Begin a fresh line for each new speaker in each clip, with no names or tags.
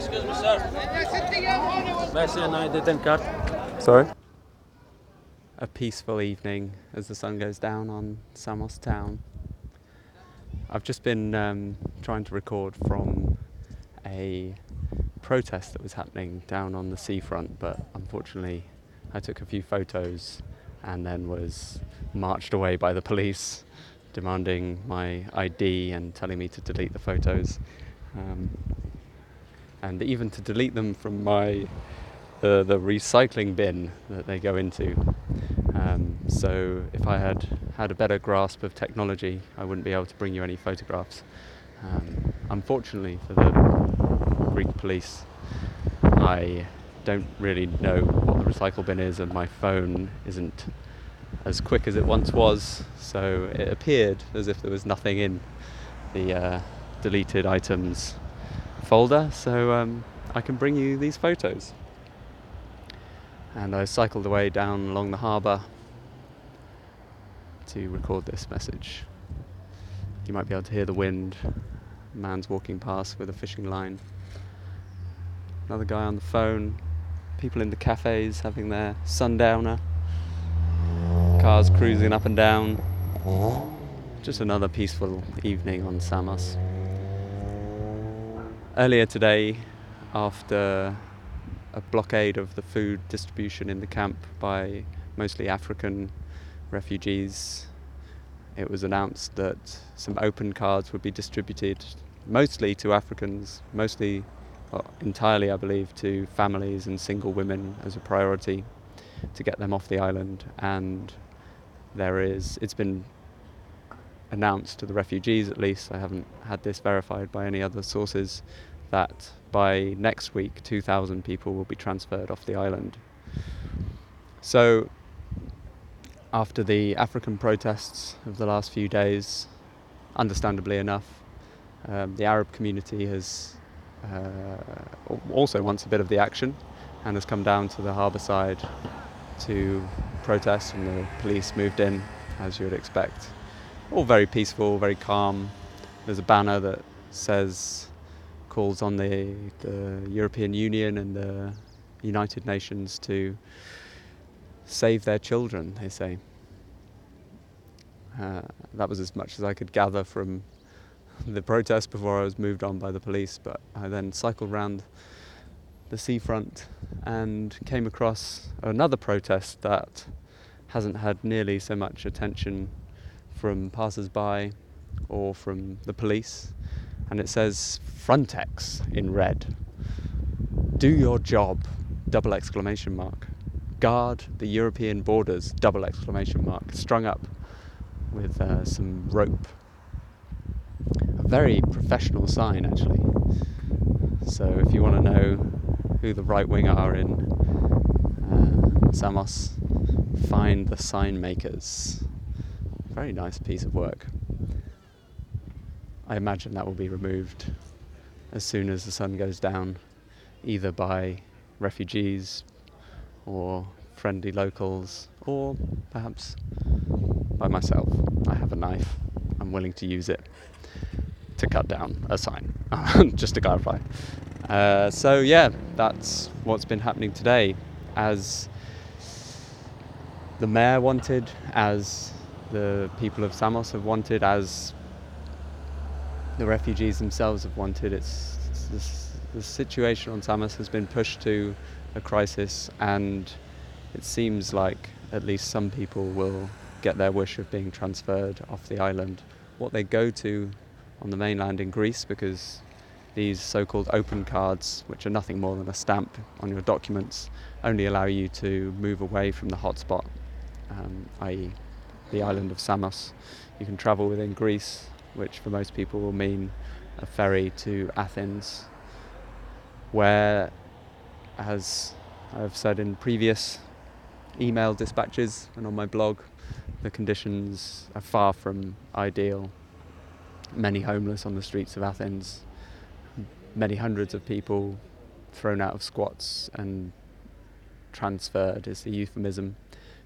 Excuse me, sir. Merci, un identity card.
Sorry? A peaceful evening as the sun goes down on Samos town. I've just been um, trying to record from a protest that was happening down on the seafront, but unfortunately, I took a few photos and then was marched away by the police, demanding my ID and telling me to delete the photos, um, and even to delete them from my the the recycling bin that they go into. Um, so if I had had a better grasp of technology, I wouldn't be able to bring you any photographs. Um, unfortunately for the Greek police, I don't really know what the recycle bin is, and my phone isn't as quick as it once was. So it appeared as if there was nothing in the uh, deleted items folder. So um, I can bring you these photos. And I cycled away down along the harbour to record this message. You might be able to hear the wind. Man's walking past with a fishing line. Another guy on the phone. People in the cafes having their sundowner. Cars cruising up and down. Just another peaceful evening on Samos. Earlier today, after a blockade of the food distribution in the camp by mostly African refugees, it was announced that some open cards would be distributed mostly to Africans, mostly well, entirely, I believe, to families and single women as a priority to get them off the island. And there is, it's been announced to the refugees at least, I haven't had this verified by any other sources, that by next week 2,000 people will be transferred off the island. So, after the African protests of the last few days, understandably enough, um, the Arab community has uh, also wants a bit of the action and has come down to the harbour side to protest, and the police moved in, as you would expect. All very peaceful, very calm. There's a banner that says, calls on the, the European Union and the United Nations to save their children, they say. Uh, that was as much as I could gather from the protest before I was moved on by the police, but I then cycled round the seafront and came across another protest that hasn't had nearly so much attention from passers by or from the police. And it says Frontex in red. Do your job, double exclamation mark. Guard the European borders, double exclamation mark. Strung up with uh, some rope a very professional sign, actually. So if you want to know who the right wing are in uh, Samos, find the sign makers. Very nice piece of work. I imagine that will be removed as soon as the sun goes down, either by refugees or friendly locals, or perhaps by myself. I have a knife, I'm willing to use it to cut down a sign, just to clarify. Uh, so, yeah, that's what's been happening today. As the mayor wanted, as the people of Samos have wanted, as the refugees themselves have wanted. It's, it's this, the situation on Samos has been pushed to a crisis, and it seems like at least some people will get their wish of being transferred off the island. What they go to on the mainland in Greece because these so-called open cards, which are nothing more than a stamp on your documents, only allow you to move away from the hotspot, um, i.e., the island of Samos. You can travel within Greece, which for most people will mean a ferry to Athens, where, as I've said in previous email dispatches and on my blog, the conditions are far from ideal. Many homeless on the streets of Athens, many hundreds of people thrown out of squats and transferred is the euphemism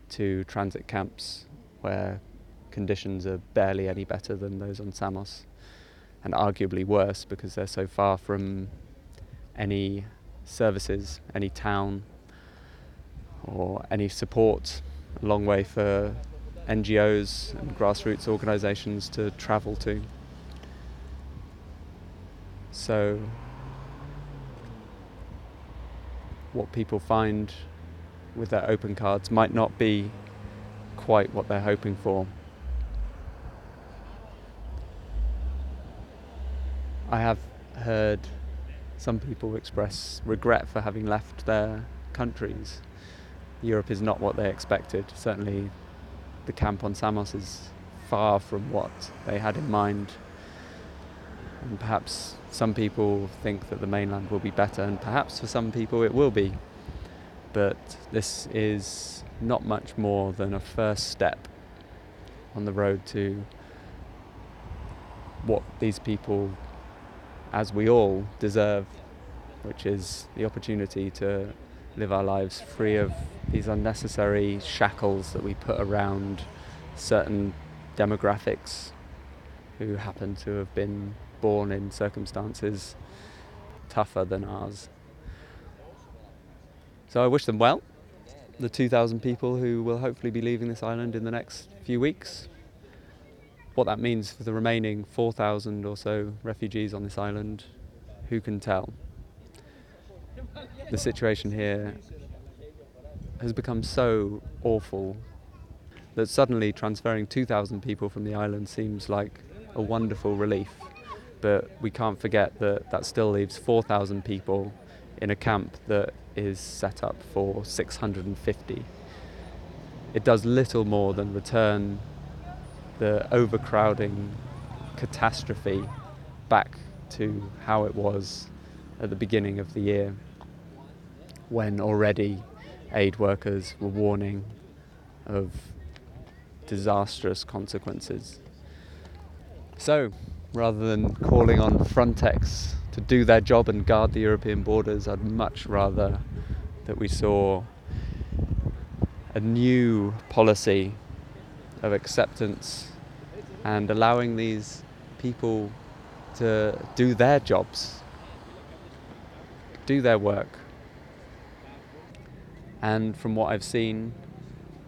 to transit camps where conditions are barely any better than those on Samos and arguably worse because they're so far from any services, any town, or any support. A long way for NGOs and grassroots organisations to travel to. So, what people find with their open cards might not be quite what they're hoping for. I have heard some people express regret for having left their countries. Europe is not what they expected. Certainly, the camp on Samos is far from what they had in mind. And perhaps some people think that the mainland will be better, and perhaps for some people it will be. But this is not much more than a first step on the road to what these people as we all deserve, which is the opportunity to live our lives free of these unnecessary shackles that we put around certain demographics who happen to have been born in circumstances tougher than ours. So I wish them well, the 2,000 people who will hopefully be leaving this island in the next few weeks. What that means for the remaining 4,000 or so refugees on this island, who can tell? The situation here has become so awful that suddenly transferring 2,000 people from the island seems like a wonderful relief. But we can't forget that that still leaves 4,000 people in a camp that is set up for 650. It does little more than return the overcrowding catastrophe back to how it was at the beginning of the year when already aid workers were warning of disastrous consequences. So, rather than calling on Frontex to do their job and guard the European borders, I'd much rather that we saw a new policy of acceptance and allowing these people to do their jobs, do their work. And from what I've seen,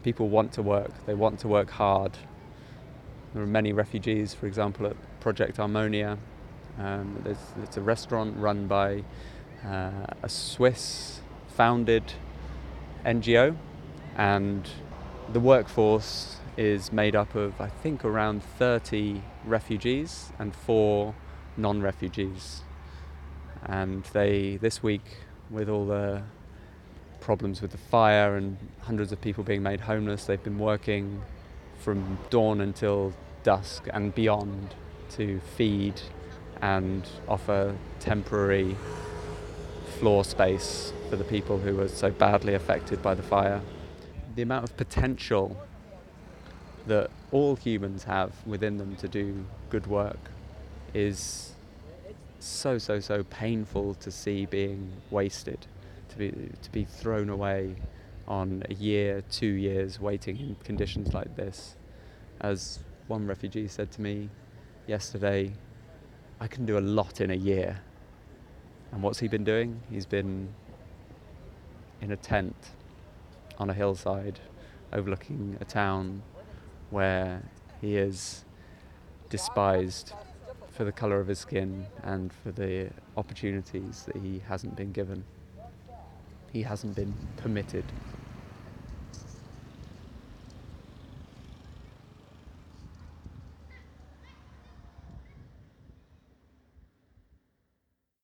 people want to work, they want to work hard. There are many refugees, for example, at Project Harmonia. Um, it's a restaurant run by uh, a Swiss founded NGO, and the workforce is made up of, I think, around 30 refugees and four non refugees. And they, this week, with all the problems with the fire and hundreds of people being made homeless, they've been working from dawn until dusk and beyond to feed and offer temporary floor space for the people who were so badly affected by the fire. The amount of potential that all humans have within them to do good work is so so so painful to see being wasted to be to be thrown away on a year two years waiting in conditions like this. As one refugee said to me yesterday I can do a lot in a year. And what's he been doing? He's been in a tent on a hillside overlooking a town where he is despised for the colour of his skin and for the opportunities that he hasn't been given. He hasn't been permitted